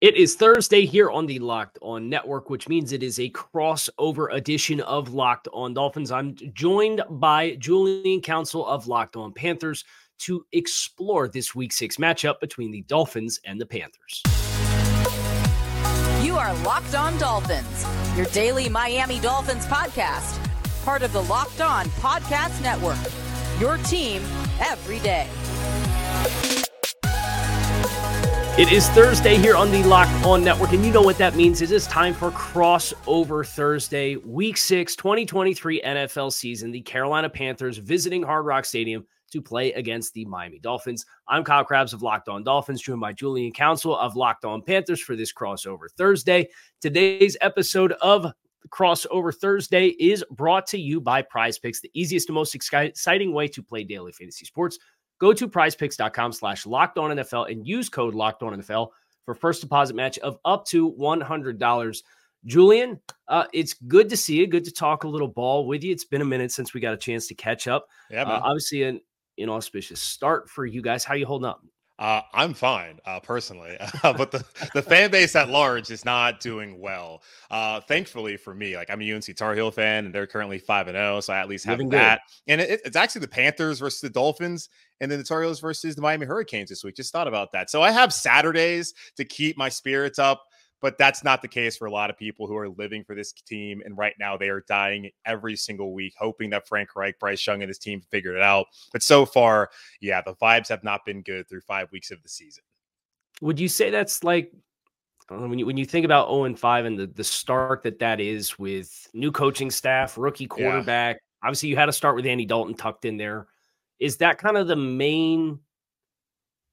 It is Thursday here on the Locked On Network, which means it is a crossover edition of Locked On Dolphins. I'm joined by Julian Council of Locked On Panthers to explore this week six matchup between the Dolphins and the Panthers. You are Locked On Dolphins, your daily Miami Dolphins podcast, part of the Locked On Podcast Network. Your team every day. It is Thursday here on the Locked On Network, and you know what that means. It is time for Crossover Thursday, Week 6, 2023 NFL season. The Carolina Panthers visiting Hard Rock Stadium to play against the Miami Dolphins. I'm Kyle Crabbs of Locked On Dolphins, joined by Julian Council of Locked On Panthers for this Crossover Thursday. Today's episode of Crossover Thursday is brought to you by Prize Picks, the easiest and most exciting way to play daily fantasy sports. Go to prizepicks.com slash locked on NFL and use code locked on NFL for first deposit match of up to $100. Julian, uh, it's good to see you. Good to talk a little ball with you. It's been a minute since we got a chance to catch up. Yeah, uh, obviously an inauspicious start for you guys. How you holding up? Uh, I'm fine uh, personally, but the, the fan base at large is not doing well. Uh, thankfully for me, like I'm a UNC Tar Heel fan, and they're currently five and zero, so I at least have Living that. Good. And it, it's actually the Panthers versus the Dolphins, and then the Heels versus the Miami Hurricanes this week. Just thought about that. So I have Saturdays to keep my spirits up but that's not the case for a lot of people who are living for this team. And right now, they are dying every single week, hoping that Frank Reich, Bryce Young, and his team figured it out. But so far, yeah, the vibes have not been good through five weeks of the season. Would you say that's like when you when you think about 0 and 5 and the, the start that that is with new coaching staff, rookie quarterback? Yeah. Obviously, you had to start with Andy Dalton tucked in there. Is that kind of the main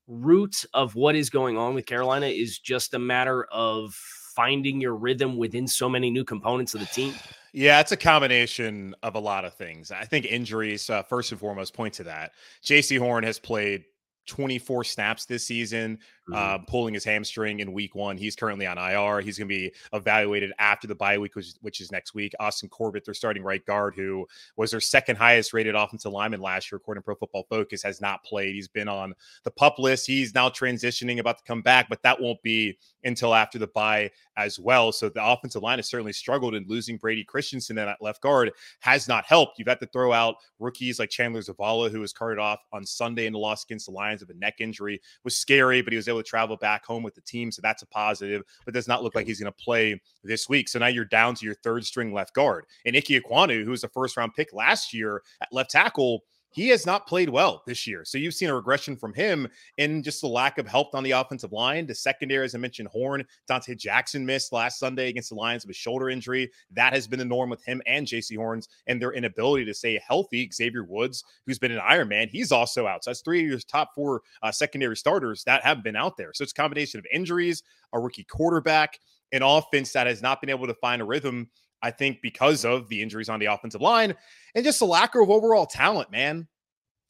root of what is going on with Carolina is just a matter of finding your rhythm within so many new components of the team? Yeah, it's a combination of a lot of things. I think injuries, uh, first and foremost, point to that. Jaycee Horn has played 24 snaps this season, mm-hmm. uh, pulling his hamstring in week one. He's currently on IR. He's going to be evaluated after the bye week, which, which, is next week. Austin Corbett, their starting right guard, who was their second highest rated offensive lineman last year, according to Pro Football Focus, has not played. He's been on the pup list. He's now transitioning, about to come back, but that won't be until after the bye as well. So the offensive line has certainly struggled, and losing Brady Christensen at left guard has not helped. You've had to throw out rookies like Chandler Zavala, who was carted off on Sunday in the loss against the Lions of a neck injury. was scary, but he was able to travel back home with the team, so that's a positive. But does not look like he's going to play this week. So now you're down to your third string left guard, and Ike Ekwonu, who was a first round pick last year at left tackle he has not played well this year. So you've seen a regression from him in just the lack of help on the offensive line. The secondary, as I mentioned, Horn, Donte Jackson missed last Sunday against the Lions with a shoulder injury. That has been the norm with him and Jaycee Horns and their inability to stay healthy. Xavier Woods, who's been an Iron Man, he's also out. So that's three of your top four uh, secondary starters that have been out there. So it's a combination of injuries, a rookie quarterback, an offense that has not been able to find a rhythm I think because of the injuries on the offensive line and just a lack of overall talent, man.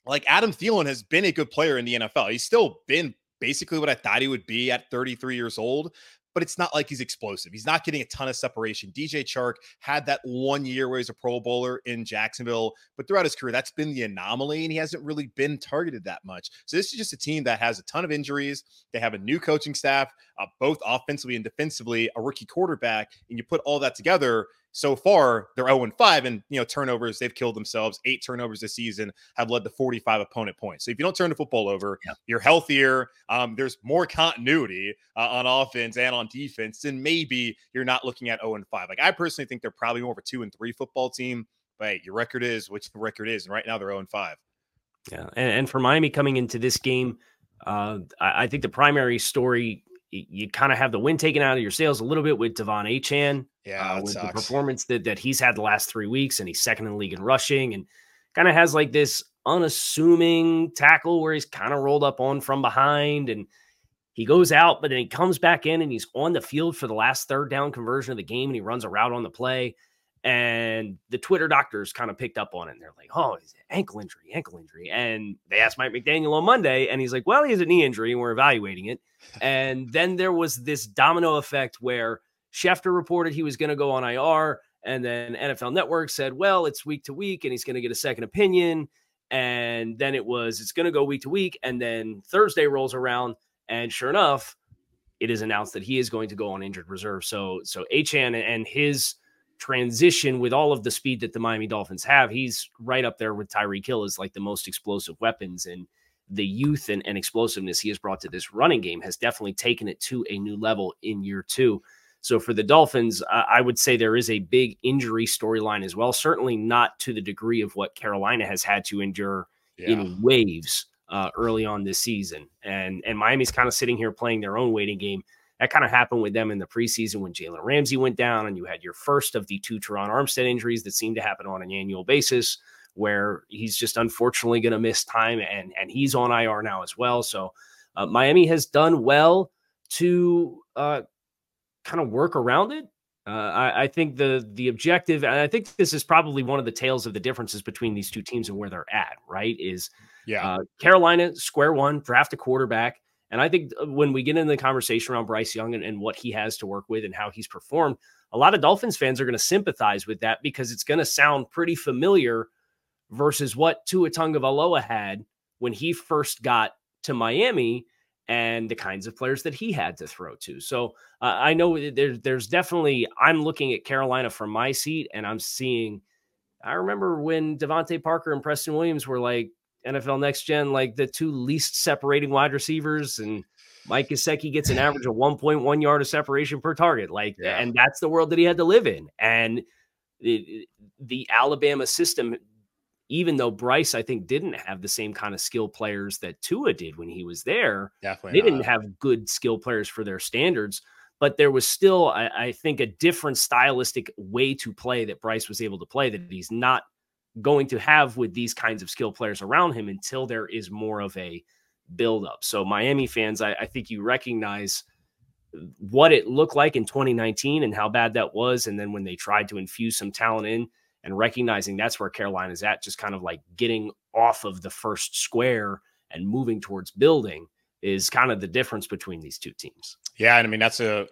Like Adam Thielen has been a good player in the NFL. He's still been basically what I thought he would be at 33 years old, but it's not like he's explosive. He's not getting a ton of separation. DJ Chark had that one year where he's a Pro Bowler in Jacksonville, but throughout his career, that's been the anomaly, and he hasn't really been targeted that much. So this is just a team that has a ton of injuries. They have a new coaching staff, uh, both offensively and defensively, a rookie quarterback, and you put all that together so far they're 0 and 5 and you know turnovers they've killed themselves. Eight turnovers this season have led to 45 opponent points. So if you don't turn the football over yeah. you're healthier. Um, there's more continuity uh, on offense and on defense and maybe you're not looking at 0 and 5 like i personally think they're probably more of a 2 and 3 football team but hey, your record is which the record is and right now they're 0 and 5 yeah and, and for miami coming into this game uh, I, I think the primary story you kind of have the wind taken out of your sails a little bit with De'Von Achane. Yeah, uh, with sucks. the performance that, that he's had the last three weeks, and he's second in the league in rushing, and kind of has like this unassuming tackle where he's kind of rolled up on from behind, and he goes out, but then he comes back in and he's on the field for the last third down conversion of the game, and he runs a route on the play. And the Twitter doctors kind of picked up on it. And they're like, oh, ankle injury, ankle injury. And they asked Mike McDaniel on Monday, and he's like, well, he has a knee injury, and we're evaluating it. and then there was this domino effect where Schefter reported he was going to go on IR. And then NFL Network said, well, it's week to week, and he's going to get a second opinion. And then it was, it's going to go week to week. And then Thursday rolls around, and sure enough, it is announced that he is going to go on injured reserve. So so Achane and his transition with all of the speed that the Miami Dolphins have, he's right up there with Tyreek Hill as like the most explosive weapons and the youth and, and explosiveness he has brought to this running game has definitely taken it to a new level in year two. So for the Dolphins, uh, I would say there is a big injury storyline as well. Certainly not to the degree of what Carolina has had to endure yeah. in waves uh, early on this season. And and Miami's kind of sitting here playing their own waiting game. That kind of happened with them in the preseason when Jalen Ramsey went down, and you had your first of the two Terron Armstead injuries that seem to happen on an annual basis, where he's just unfortunately going to miss time, and and he's on IR now as well. So uh, Miami has done well to uh, kind of work around it. Uh, I, I, think the the objective, and I think this is probably one of the tales of the differences between these two teams and where they're at. Right? Is yeah, uh, Carolina square one draft a quarterback, and I think uh, when we get into the conversation around Bryce Young and, and what he has to work with and how he's performed, a lot of Dolphins fans are going to sympathize with that because it's going to sound pretty familiar versus what Tua Tagovailoa had when he first got to Miami and the kinds of players that he had to throw to. So uh, I know there's there's definitely I'm looking at Carolina from my seat and I'm seeing. I remember when DeVante Parker and Preston Williams were like NFL Next Gen, like the two least separating wide receivers, and Mike Gesicki gets an average of 1.1 yard of separation per target. Like, yeah. and that's the world that he had to live in. And it, the Alabama system even though Bryce, I think, didn't have the same kind of skill players that Tua did when he was there. Definitely. They not. didn't have good skill players for their standards, but there was still, I, I, think, a different stylistic way to play that Bryce was able to play that he's not going to have with these kinds of skill players around him until there is more of a buildup. So, Miami fans, I, I think you recognize what it looked like in 2019 and how bad that was. And then when they tried to infuse some talent in, and recognizing that's where Carolina's at, just kind of like getting off of the first square and moving towards building is kind of the difference between these two teams. Yeah, and I mean that's a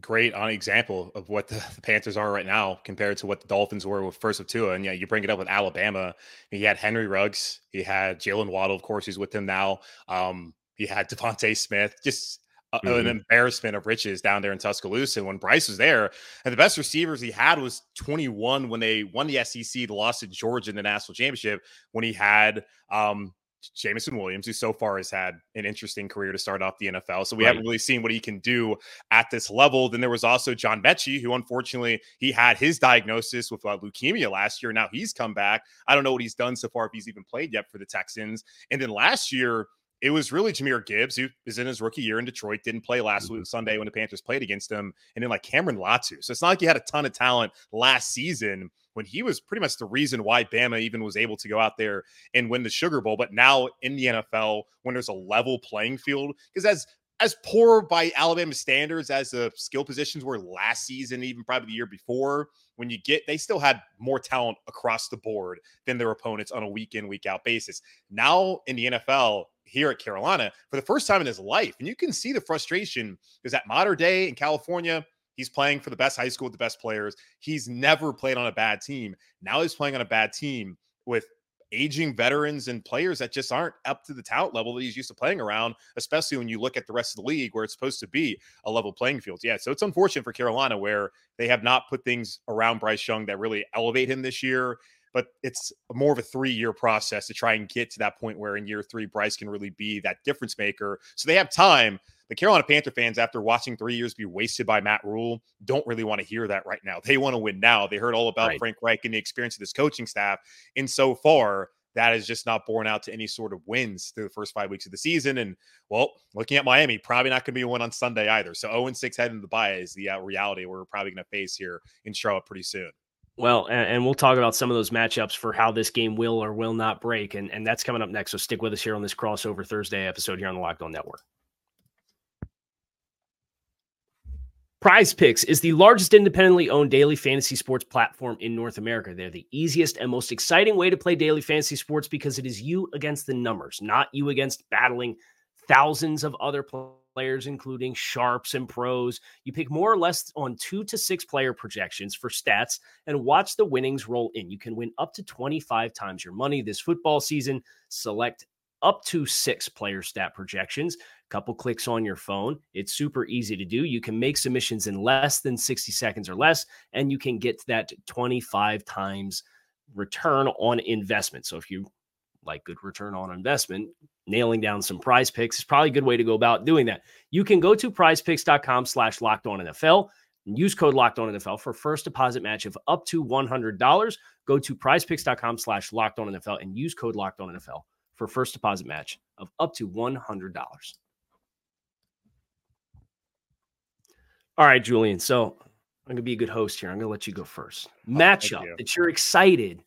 great on example of what the, the, Panthers are right now compared to what the Dolphins were with first of Tua. And yeah, you bring it up with Alabama. He had Henry Ruggs, he had Jaylen Waddle, of course, he's with him now. Um, he had DeVonta Smith, just mm-hmm. an embarrassment of riches down there in Tuscaloosa. When Bryce was there, and the best receivers he had was 21 when they won the SEC, the loss to Georgia in the national championship. When he had um, Jameson Williams, who so far has had an interesting career to start off the NFL. So we right. haven't really seen what he can do at this level. Then there was also John Metchie, who unfortunately he had his diagnosis with uh, leukemia last year. Now he's come back. I don't know what he's done so far if he's even played yet for the Texans. And then last year, it was really Jahmyr Gibbs, who is in his rookie year in Detroit, didn't play last mm-hmm. week Sunday when the Panthers played against him, and then like Cameron Latu. So it's not like he had a ton of talent last season when he was pretty much the reason why Bama even was able to go out there and win the Sugar Bowl. But now in the NFL, when there's a level playing field, because as as poor by Alabama standards as the skill positions were last season, even probably the year before, when you get they still had more talent across the board than their opponents on a week in, week out basis. Now in the NFL, here at Carolina for the first time in his life. And you can see the frustration because at Mater Dei in California, he's playing for the best high school with the best players. He's never played on a bad team. Now he's playing on a bad team with aging veterans and players that just aren't up to the talent level that he's used to playing around, especially when you look at the rest of the league where it's supposed to be a level playing field. Yeah, so it's unfortunate for Carolina where they have not put things around Bryce Young that really elevate him this year but it's more of a three year process to try and get to that point where in year three, Bryce can really be that difference maker. So they have time. The Carolina Panther fans, after watching three years be wasted by Matt Rhule, don't really want to hear that right now. They want to win now. They heard all about right. Frank Reich and the experience of this coaching staff. And so far, that is just not borne out to any sort of wins through the first five weeks of the season. And well, looking at Miami, probably not going to be a win on Sunday either. So 0 6 heading to the bye is the uh, reality we're probably going to face here in Charlotte pretty soon. Well, and, and, we'll talk about some of those matchups for how this game will or will not break, and, and that's coming up next. So stick with us here on this crossover Thursday episode here on the Locked On Network. Prize Picks is the largest independently owned daily fantasy sports platform in North America. They're the easiest and most exciting way to play daily fantasy sports because it is you against the numbers, not you against battling thousands of other players including sharps and pros. You pick more or less on two to six player projections for stats and watch the winnings roll in. You can win up to 25 times your money this football season. Select up to six player stat projections. Couple clicks on your phone. It's super easy to do. You can make submissions in less than 60 seconds or less, and you can get that 25 times return on investment. So if you like good return on investment, nailing down some prize picks is probably a good way to go about doing that. You can go to prizepicks.com slash locked on NFL and use code locked on NFL for first deposit match of up to $100. Go to prizepicks.com slash locked on NFL and use code locked on NFL for first deposit match of up to $100. All right, Julian. So I'm going to be a good host here. I'm going to let you go first. Oh, Matchup you. that you're excited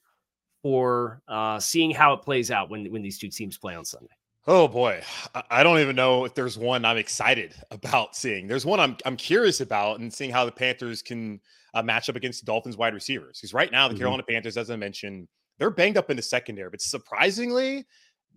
for uh, seeing how it plays out when, when these two teams play on Sunday. Oh boy, I don't even know if there's one I'm excited about seeing. There's one I'm I'm curious about and seeing how the Panthers can uh, match up against the Dolphins wide receivers. Because right now the mm-hmm. Carolina Panthers, as I mentioned, they're banged up in the secondary, but surprisingly,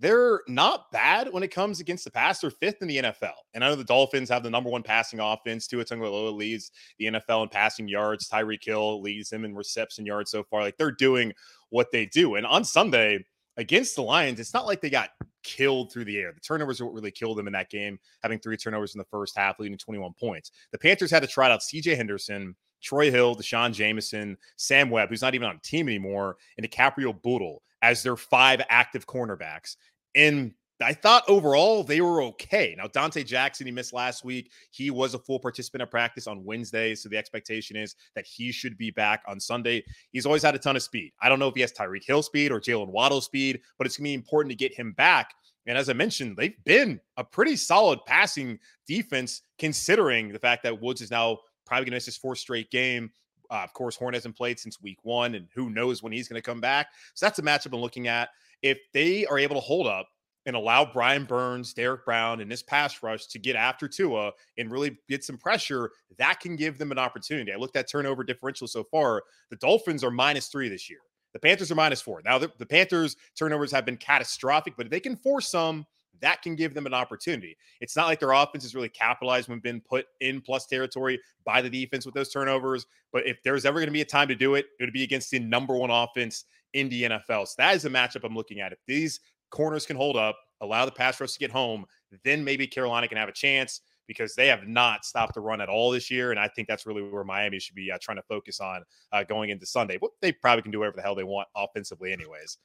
they're not bad when it comes against the pass. They're fifth in the NFL. And I know the Dolphins have the number one passing offense. Tua Tagovailoa leads the NFL in passing yards. Tyreek Hill leads them in reception yards so far. Like they're doing what they do. And on Sunday against the Lions, it's not like they got killed through the air. The turnovers are what really killed them in that game, having three turnovers in the first half, leading 21 points. The Panthers had to try out CJ Henderson, Troy Hill, D'Shawn Jamison, Sam Webb, who's not even on a team anymore, and DiCaprio Bootle as their five active cornerbacks. And I thought overall they were okay. Now, Donte Jackson, he missed last week. He was a full participant of practice on Wednesday. So the expectation is that he should be back on Sunday. He's always had a ton of speed. I don't know if he has Tyreek Hill speed or Jaylen Waddle speed, but it's going to be important to get him back. And as I mentioned, they've been a pretty solid passing defense, considering the fact that Woods is now probably going to miss his fourth straight game. Uh, of course, Horn hasn't played since week one, and who knows when he's going to come back. So that's a matchup I'm looking at. If they are able to hold up and allow Brian Burns, Derrick Brown, and this pass rush to get after Tua and really get some pressure, that can give them an opportunity. I looked at turnover differential so far. The Dolphins are minus three this year. The Panthers are minus four. Now, the, the Panthers' turnovers have been catastrophic, but if they can force some, that can give them an opportunity. It's not like their offense is really capitalized when been put in plus territory by the defense with those turnovers. But if there's ever going to be a time to do it, it would be against the number one offense in the NFL. So that is a matchup I'm looking at. If these corners can hold up, allow the pass rush to get home, then maybe Carolina can have a chance because they have not stopped the run at all this year. And I think that's really where Miami should be uh, trying to focus on uh, going into Sunday. But they probably can do whatever the hell they want offensively, anyways.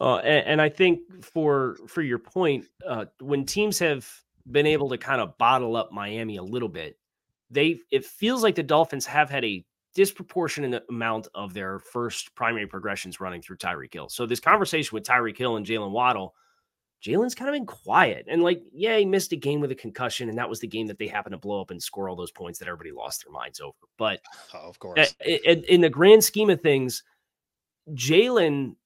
Uh, and, and, I think for for your point, uh, when teams have been able to kind of bottle up Miami a little bit, they it feels like the Dolphins have had a disproportionate amount of their first primary progressions running through Tyreek Hill. So this conversation with Tyreek Hill and Jaylen Waddle, Jaylen's kind of been quiet and like, yeah, he missed a game with a concussion, and that was the game that they happened to blow up and score all those points that everybody lost their minds over. But oh, of course, in, in the grand scheme of things, Jaylen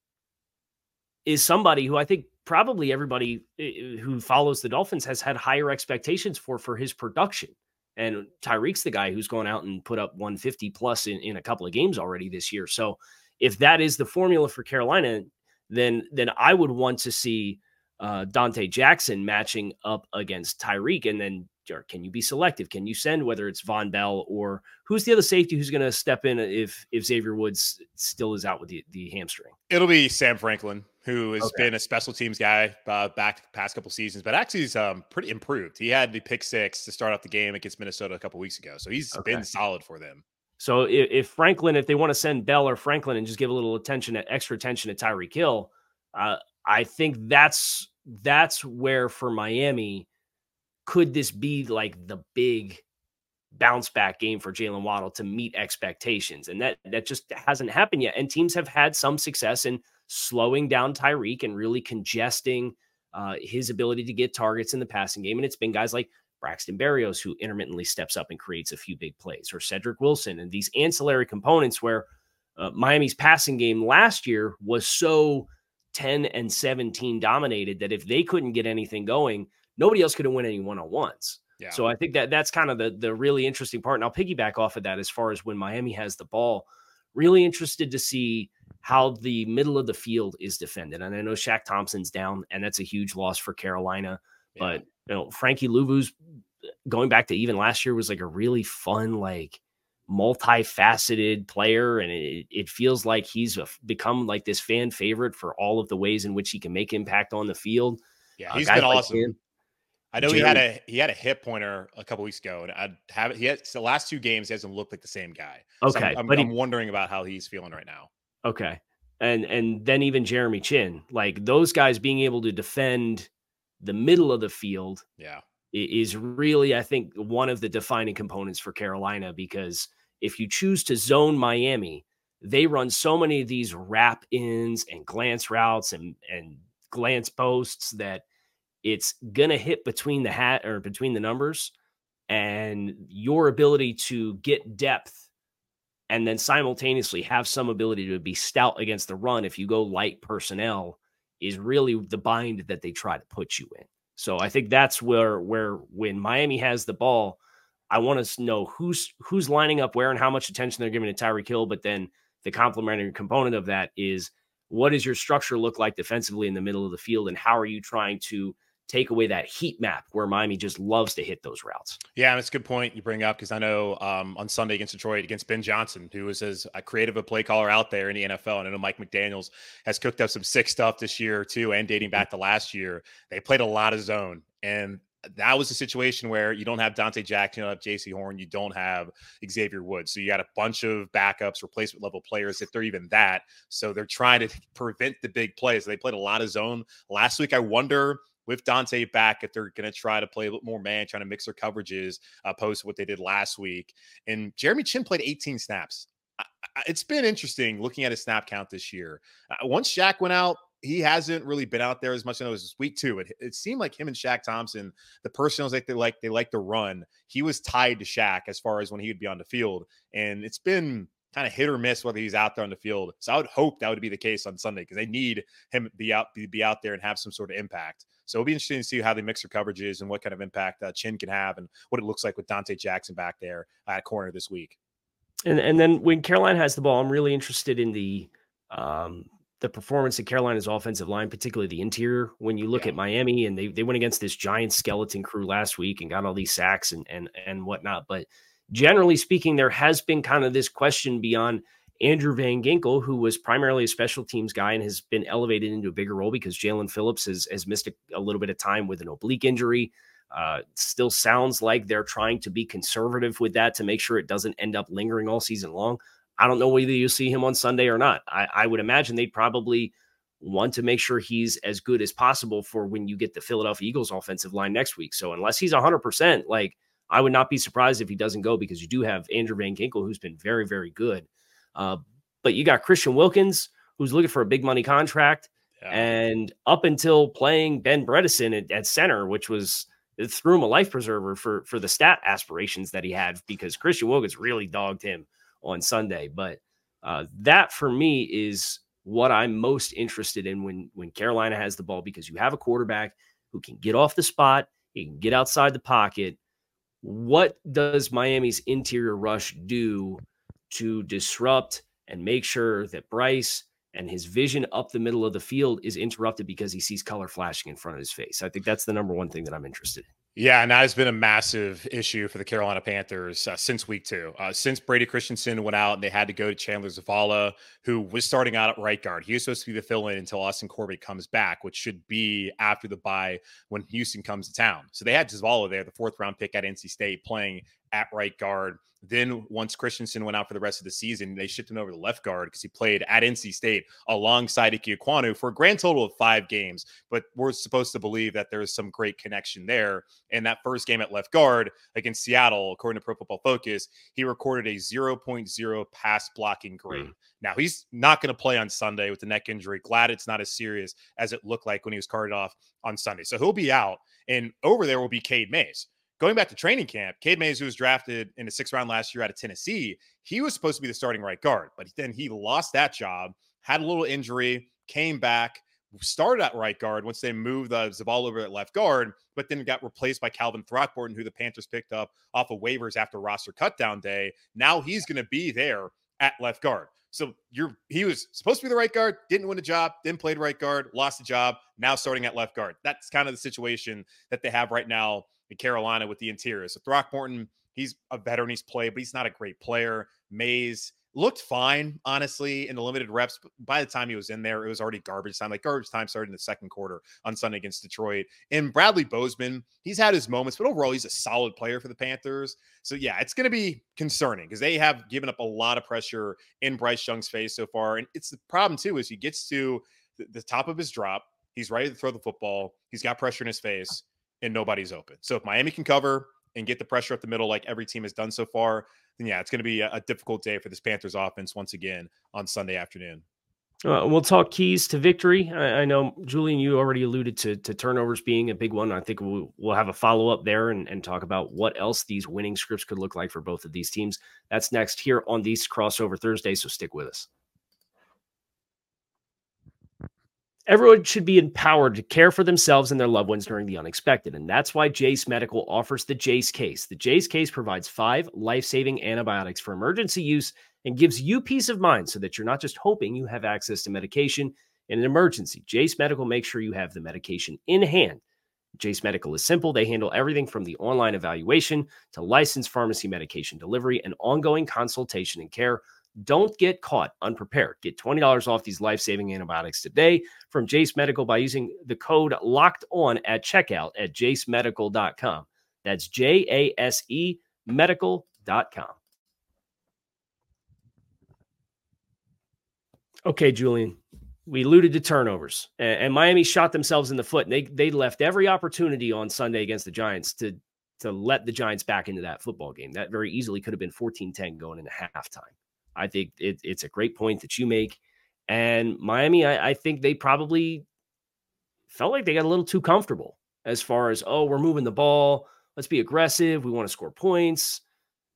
is somebody who I think probably everybody who follows the Dolphins has had higher expectations for for his production. And Tyreek's the guy who's gone out and put up 150 plus in, in a couple of games already this year. So if that is the formula for Carolina, then then I would want to see uh, Donte Jackson matching up against Tyreek, and then can you be selective? Can you send whether it's Vonn Bell or who's the other safety who's going to step in if if Xavier Woods still is out with the, the hamstring? It'll be Sam Franklin, who has okay. been a special teams guy uh, back the past couple seasons, but actually he's um, pretty improved. He had the pick six to start off the game against Minnesota a couple weeks ago, so he's okay. been solid for them. So if, if, Franklin, if they want to send Bell or Franklin and just give a little attention, extra attention to Tyreek Kill, uh, I think that's that's where for Miami could this be like the big bounce back game for Jaylen Waddle to meet expectations? And that that just hasn't happened yet. And teams have had some success in slowing down Tyreek and really congesting uh, his ability to get targets in the passing game. And it's been guys like Braxton Berrios who intermittently steps up and creates a few big plays, or Cedric Wilson, and these ancillary components where uh, Miami's passing game last year was so 10 and 17 dominated that if they couldn't get anything going, nobody else could have won any one on ones. Yeah. So I think that that's kind of the the really interesting part. And I'll piggyback off of that as far as when Miami has the ball. Really interested to see how the middle of the field is defended. And I know Shaq Thompson's down, and that's a huge loss for Carolina. Yeah. But you know, Frankie Luvu's uh, going back to even last year was like a really fun, like multifaceted player, and it, it feels like he's become like this fan favorite for all of the ways in which he can make impact on the field. Yeah, uh, he's uh, been awesome. Like I know Jerry. he had a he had a hit pointer a couple weeks ago, and I have it. He has the last two games. He hasn't looked like the same guy. Okay, so I'm, I'm, but I'm wondering about how he's feeling right now. Okay, and and then even Jeremy Chinn like those guys being able to defend the middle of the field, yeah, is really I think one of the defining components for Carolina because if you choose to zone Miami, they run so many of these wrap ins and glance routes and and glance posts that it's to hit between the hat or between the numbers and your ability to get depth and then simultaneously have some ability to be stout against the run if you go light personnel is really the bind that they try to put you in. So I think that's where where when Miami has the ball, I want to know who's who's lining up where and how much attention they're giving to Tyreek Hill, but then the complementary component of that is what does your structure look like defensively in the middle of the field and how are you trying to take away that heat map where Miami just loves to hit those routes. Yeah, that's a good point you bring up because I know um, on Sunday against Detroit, against Ben Johnson, who was as creative a play caller out there in the NFL, and I know Mike McDaniels has cooked up some sick stuff this year too, and dating back to last year. They played a lot of zone, and that was a situation where you don't have Donte Jackson, you don't have Jaycee Horn, you don't have Xavier Woods. So you got a bunch of backups, replacement level players, if they're even that. So they're trying to prevent the big plays. They played a lot of zone last week. I wonder with Donte back if they're going to try to play a little more man, trying to mix their coverages, uh, post what they did last week. And Jeremy Chinn played 18 snaps. It's been interesting looking at his snap count this year. Uh, once Shaq went out, he hasn't really been out there as much. I know it was week two. It, it seemed like him and Shaq Thompson, the personnel like they like they like to run. He was tied to Shaq as far as when he would be on the field, and it's been kind of hit or miss whether he's out there on the field. So I would hope that would be the case on Sunday because they need him to be out be, be out there and have some sort of impact. So it'll be interesting to see how they mix their coverages and what kind of impact uh, Chinn can have and what it looks like with Donte Jackson back there at corner this week. And and then when Carolina has the ball, I'm really interested in the um, the performance of Carolina's offensive line, particularly the interior. When you look yeah. at Miami and they they went against this giant skeleton crew last week and got all these sacks and and and whatnot, but generally speaking, there has been kind of this question beyond Andrew Van Ginkel, who was primarily a special teams guy and has been elevated into a bigger role because Jaelan Phillips has, has missed a, a, little bit of time with an oblique injury. Uh, still sounds like they're trying to be conservative with that to make sure it doesn't end up lingering all season long. I don't know whether you see him on Sunday or not. I, I would imagine they'd probably want to make sure he's as good as possible for when you get the Philadelphia Eagles offensive line next week. So unless he's 100%, like I would not be surprised if he doesn't go because you do have Andrew Van Ginkel, who's been very, very good. Uh, but you got Christian Wilkins, who's looking for a big money contract. Yeah. And up until playing Ben Bredeson at, at, center, which was it threw him a life preserver for for the stat aspirations that he had because Christian Wilkins really dogged him on Sunday. But uh, that for me is what I'm most interested in when when Carolina has the ball because you have a quarterback who can get off the spot, he can get outside the pocket. What does Miami's interior rush do to disrupt and make sure that Bryce and his vision up the middle of the field is interrupted because he sees color flashing in front of his face. I think that's the number one thing that I'm interested in. Yeah, and that has been a massive issue for the Carolina Panthers uh, since week two. Uh, since Brady Christensen went out and they had to go to Chandler Zavala, who was starting out at right guard. He was supposed to be the fill in until Austin Corbett comes back, which should be after the bye when Houston comes to town. So they had Zavala there, the fourth round pick at NC State, playing at right guard. Then once Christensen went out for the rest of the season, they shipped him over to left guard because he played at NC State alongside Ike Ekwonu for a grand total of five games. But we're supposed to believe that there is some great connection there. And that first game at left guard against Seattle, according to Pro Football Focus, he recorded a 0.0 pass blocking grade. Mm. Now he's not going to play on Sunday with the neck injury. Glad it's not as serious as it looked like when he was carted off on Sunday. So he'll be out. And over there will be Cade Mays going back to training camp, Cade Mays, who was drafted in the sixth round last year out of Tennessee, he was supposed to be the starting right guard, but then he lost that job, had a little injury, came back, started at right guard once they moved the Zavala over at left guard, but then got replaced by Calvin Throckmorton, who the Panthers picked up off of waivers after roster cutdown day. Now he's going to be there at left guard. So you're he was supposed to be the right guard, didn't win a job, then played right guard, lost the job, now starting at left guard. That's kind of the situation that they have right now in Carolina with the interior. So Throckmorton, he's a veteran, he's played, but he's not a great player. Mays, looked fine, honestly, in the limited reps. By the time he was in there, it was already garbage time. Like garbage time started in the second quarter on Sunday against Detroit. And Bradley Bozeman, he's had his moments, but overall, he's a solid player for the Panthers. So yeah, it's going to be concerning because they have given up a lot of pressure in Bryce Young's face so far. And it's the problem too is he gets to the, the top of his drop, he's ready to throw the football, he's got pressure in his face, and nobody's open. So if Miami can cover and get the pressure up the middle like every team has done so far, then yeah, it's going to be a, a, difficult day for this Panthers offense once again on Sunday afternoon. Uh, we'll talk keys to victory. I, I, know Julian, you already alluded to, to turnovers being a big one. I think we'll, we'll have a follow up there and, and talk about what else these winning scripts could look like for both of these teams. That's next here on these crossover Thursday. So stick with us. Everyone should be empowered to care for themselves and their loved ones during the unexpected. And that's why Jase Medical offers the Jase case. The Jase case provides five life saving antibiotics for emergency use and gives you peace of mind so that you're not just hoping you have access to medication in an emergency. Jase Medical makes sure you have the medication in hand. Jase Medical is simple. They handle everything from the online evaluation to licensed pharmacy medication delivery and ongoing consultation and care don't get caught unprepared. Get $20 off these life saving antibiotics today from Jase Medical by using the code locked on at checkout at jasemedical.com. That's J A S E medical.com. Okay, Julian, we alluded to turnovers, and, and, Miami shot themselves in the foot. And they they left every opportunity on Sunday against the Giants to to let the Giants back into that football game. That very easily could have been 14-10 going into halftime. I think it, it's a great point that you make. And Miami, I, I think they probably felt like they got a little too comfortable as far as, oh, we're moving the ball. Let's be aggressive. We want to score points.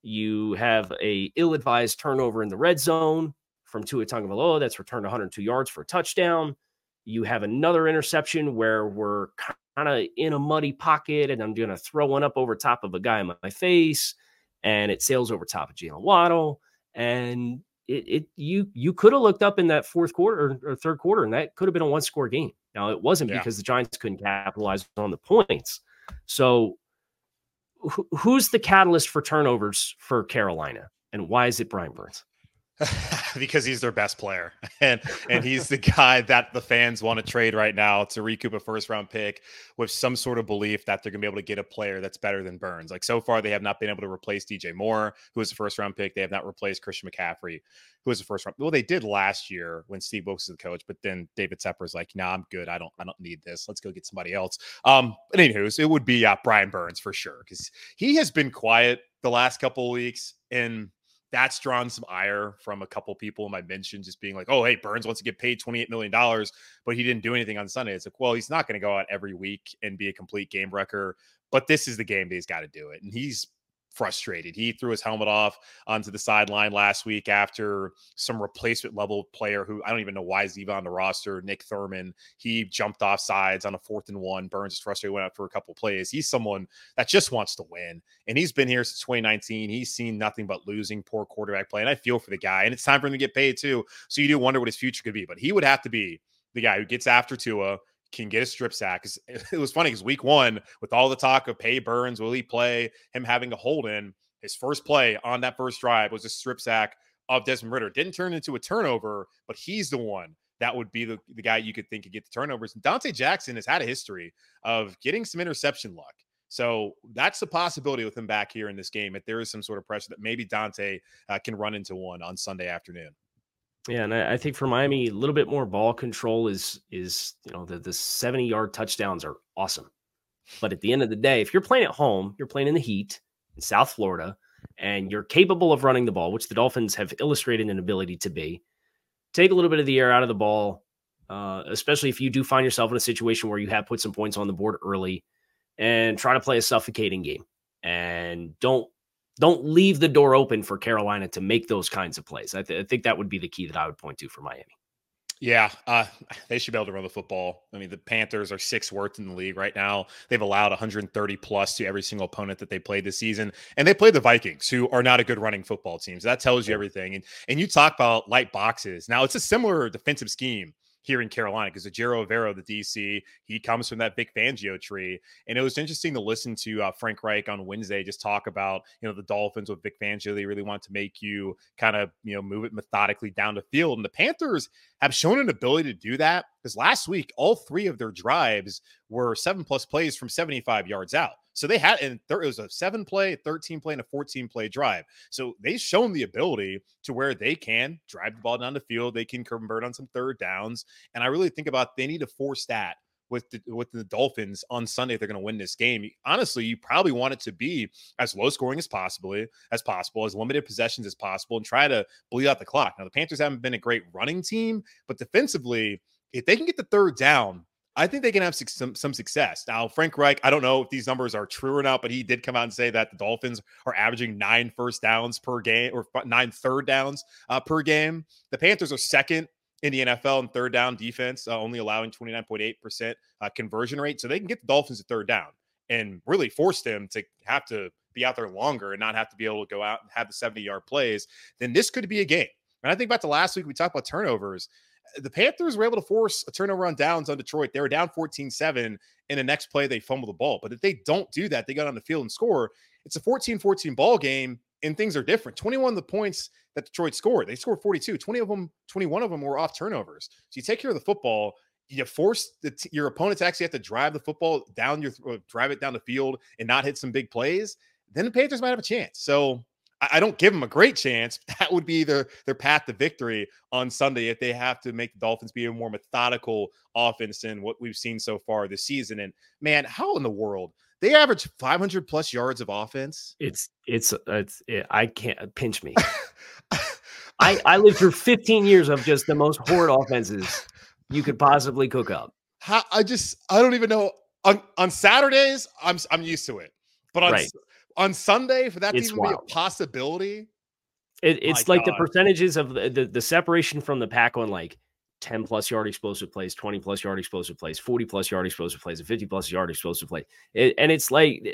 You have a ill-advised turnover in the red zone from Tua Tagovailoa that's returned 102 yards for a touchdown. You have another interception where we're kind of in a muddy pocket, and I'm going to throw one up over top of a guy in my face, and it sails over top of Jaylen Waddle and it, it you you could have looked up in that fourth quarter or, or, third quarter, and that could have been a one score game. Now it wasn't yeah. because the Giants couldn't capitalize on the points. So wh- who's the catalyst for turnovers for Carolina, and why is it Brian Burns? because he's their best player and and he's the guy that the fans want to trade right now to recoup a first round pick with some sort of belief that they're going to be able to get a player that's better than Burns. Like so far they have not been able to replace DJ Moore, who was a first round pick. They have not replaced Christian McCaffrey, who was a first round. Well, they did last year when Steve Wilks was the coach, but then David Tepper's like, "Nah, I'm good. I don't I don't need this. Let's go get somebody else." Um, but anywho's, it would be uh, Brian Burns for sure because he has been quiet the last couple of weeks and that's drawn some ire from a couple people in my mention, just being like, oh, hey, Burns wants to get paid $28 million, but he didn't do anything on Sunday. It's like, well, he's not going to go out every week and be a complete game wrecker, but this is the game that he's got to do it. And he's frustrated. He threw his helmet off onto the sideline last week after some replacement level player who I don't even know why is even on the roster, Nick Thurman. He jumped off sides on a fourth and one. Burns is frustrated, went out for a couple plays. He's someone that just wants to win. And he's been here since 2019. He's seen nothing but losing, poor quarterback play. And I feel for the guy. And it's time for him to get paid too. So you do wonder what his future could be. But he would have to be the guy who gets after Tua, can get a strip sack. It was funny because week one, with all the talk of pay Burns, will he play? Him having a hold in, his first play on that first drive was a strip sack of Desmond Ridder. Didn't turn into a turnover, but he's the one that would be the, the guy you could think could get the turnovers. Donte Jackson has had a history of getting some interception luck. So that's a possibility with him back here in this game. If there is some sort of pressure that maybe Donte uh, can run into one on Sunday afternoon. Yeah, and I, I, think for Miami, a little bit more ball control is is you know the the seventy yard touchdowns are awesome, but at the end of the day, if you're playing at home, you're playing in the heat in South Florida, and you're capable of running the ball, which the Dolphins have illustrated an ability to be. Take a little bit of the air out of the ball, uh, especially if you do find yourself in a situation where you have put some points on the board early, and try to play a suffocating game, and don't don't leave the door open for Carolina to make those kinds of plays. I, th- I think that would be the key that I would point to for Miami. Yeah, uh, they should be able to run the football. I mean, the Panthers are sixth worst in the league right now. They've allowed 130 plus to every single opponent that they played this season, and they play the Vikings, who are not a good running football team. So that tells you everything. And and you talk about light boxes. Now it's a similar defensive scheme here in Carolina because Ejiro Evero, the DC, he comes from that Vic Fangio tree. And it was interesting to listen to uh, Frank Reich on Wednesday just talk about, you know, the Dolphins with Vic Fangio. They really want to make you kind of, you know, move it methodically down the field. And the Panthers have shown an ability to do that because last week, all three of their drives were seven plus plays from 75 yards out. So they had, and there it was a seven play, 13 play, and a 14 play drive. So they've shown the ability to where they can drive the ball down the field. They can convert on some third downs. And I really think about they need to force that with the, with the Dolphins on Sunday if they're going to win this game. Honestly, you probably want it to be as low scoring as possibly as possible, as limited possessions as possible, and try to bleed out the clock. Now the Panthers haven't been a great running team, but defensively, if they can get the third down, I think they can have some, some success. Now, Frank Reich, I don't know if these numbers are true or not, but he did come out and say that the Dolphins are averaging nine first downs per game or nine third downs uh, per game. The Panthers are second in the NFL in third down defense, uh, only allowing 29.8% uh, conversion rate. So they can get the Dolphins a third down and really force them to have to be out there longer and not have to be able to go out and have the 70 yard plays. Then this could be a game. And I think back to last week, we talked about turnovers the Panthers were able to force a turnover on downs on Detroit. They were down 14 7. In the next play, they fumble the ball. But if they don't do that, they got on the field and score. It's a 14 14 ball game, and things are different. 21 of the points that Detroit scored, they scored 42. 20 of them, 21 of them were off turnovers. So you take care of the football. You force the t- your opponent to actually have to drive the football down your uh, drive it down the field and not hit some big plays. Then the Panthers might have a chance. So I don't give them a great chance. That would be their their path to victory on Sunday if they have to make the Dolphins be a more methodical offense than what we've seen so far this season. And man, how in the world they average 500 plus yards of offense? It's it's it's it, I can't pinch me. I I lived through 15 years of just the most horrid offenses you could possibly cook up. How, I just I don't even know on on Saturdays I'm I'm used to it, but on right on Sunday for that it's to even wild. be a possibility. It, it's like God. the percentages of the, the, the separation from the pack on like 10 plus yard explosive plays, 20 plus yard explosive plays, 40 plus yard explosive plays, and 50 plus yard explosive play. It, and it's like eh,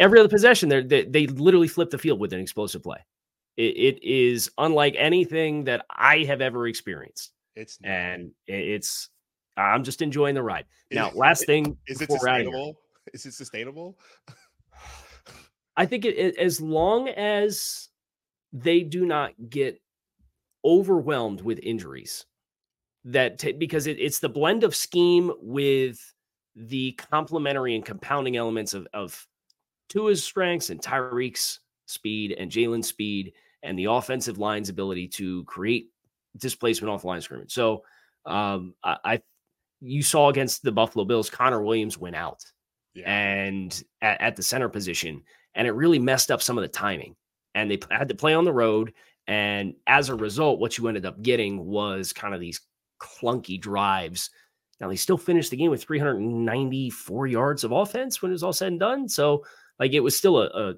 every other possession, they they literally flip the field with an explosive play. It, it is unlike anything that I have ever experienced. It's not. and it's I'm just enjoying the ride. Now, last thing is it sustainable? Is it sustainable? I think it, it, as long as they do not get overwhelmed with injuries, that t- because it, it's the blend of scheme with the complementary and compounding elements of, of Tua's strengths and Tyreek's speed and Jaylen's speed and the offensive line's ability to create displacement off the line scrimmage. So um, I, I, you saw against the Buffalo Bills, Connor Williams went out. Yeah. And at, at the center position, and it really messed up some of the timing. And they had to play on the road. And as a result, what you ended up getting was kind of these clunky drives. Now they still finished the game with 394 yards of offense when it was all said and done. So, like, it was still a, a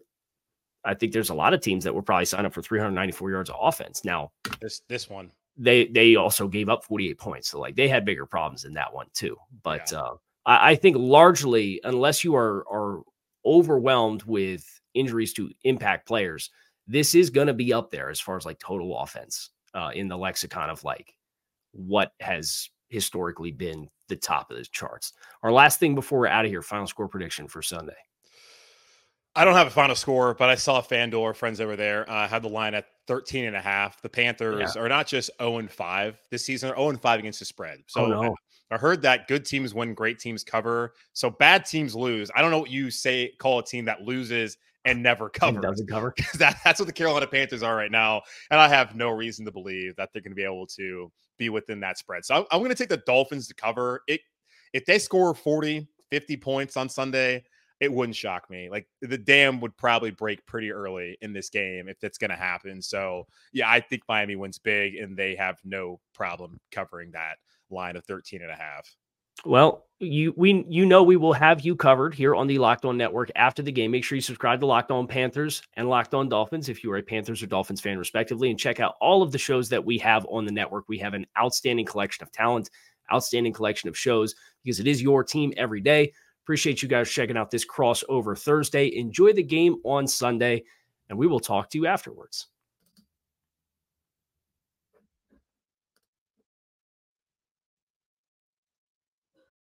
I think there's a lot of teams that would probably sign up for 394 yards of offense. Now, this this one, they they also gave up 48 points, so like they had bigger problems in that one too. But yeah. uh, I, I, think largely, unless you are are overwhelmed with injuries to impact players, this is going to be up there as far as like total offense uh, in the lexicon of like what has historically been the top of the charts. Our last thing before we're out of here, final score prediction for Sunday. I don't have a final score, but I saw FanDuel, friends over there, uh, had the line at 13 and a half. The Panthers yeah. are not just 0 and 5 this season, they're 0 and 5 against the spread. So oh, no. I heard that good teams win, great teams cover. So bad teams lose. I don't know what you say, call a team that loses and never covers. doesn't cover. That, that's what the Carolina Panthers are right now. And I have no reason to believe that they're going to be able to be within that spread. So I'm, I'm going to take the Dolphins to cover. It If they score 40, 50 points on Sunday, it wouldn't shock me. Like the dam would probably break pretty early in this game if that's going to happen. So, yeah, I think Miami wins big and they have no problem covering that line of 13 and a half. Well, you we you know we will have you covered here on the Locked On Network after the game. Make sure you subscribe to Locked On Panthers and Locked On Dolphins if you are a Panthers or Dolphins fan, respectively, and check out all of the shows that we have on the network. We have an outstanding collection of talent, outstanding collection of shows because it is your team every day. Appreciate you guys checking out this crossover Thursday. Enjoy the game on Sunday, and we will talk to you afterwards.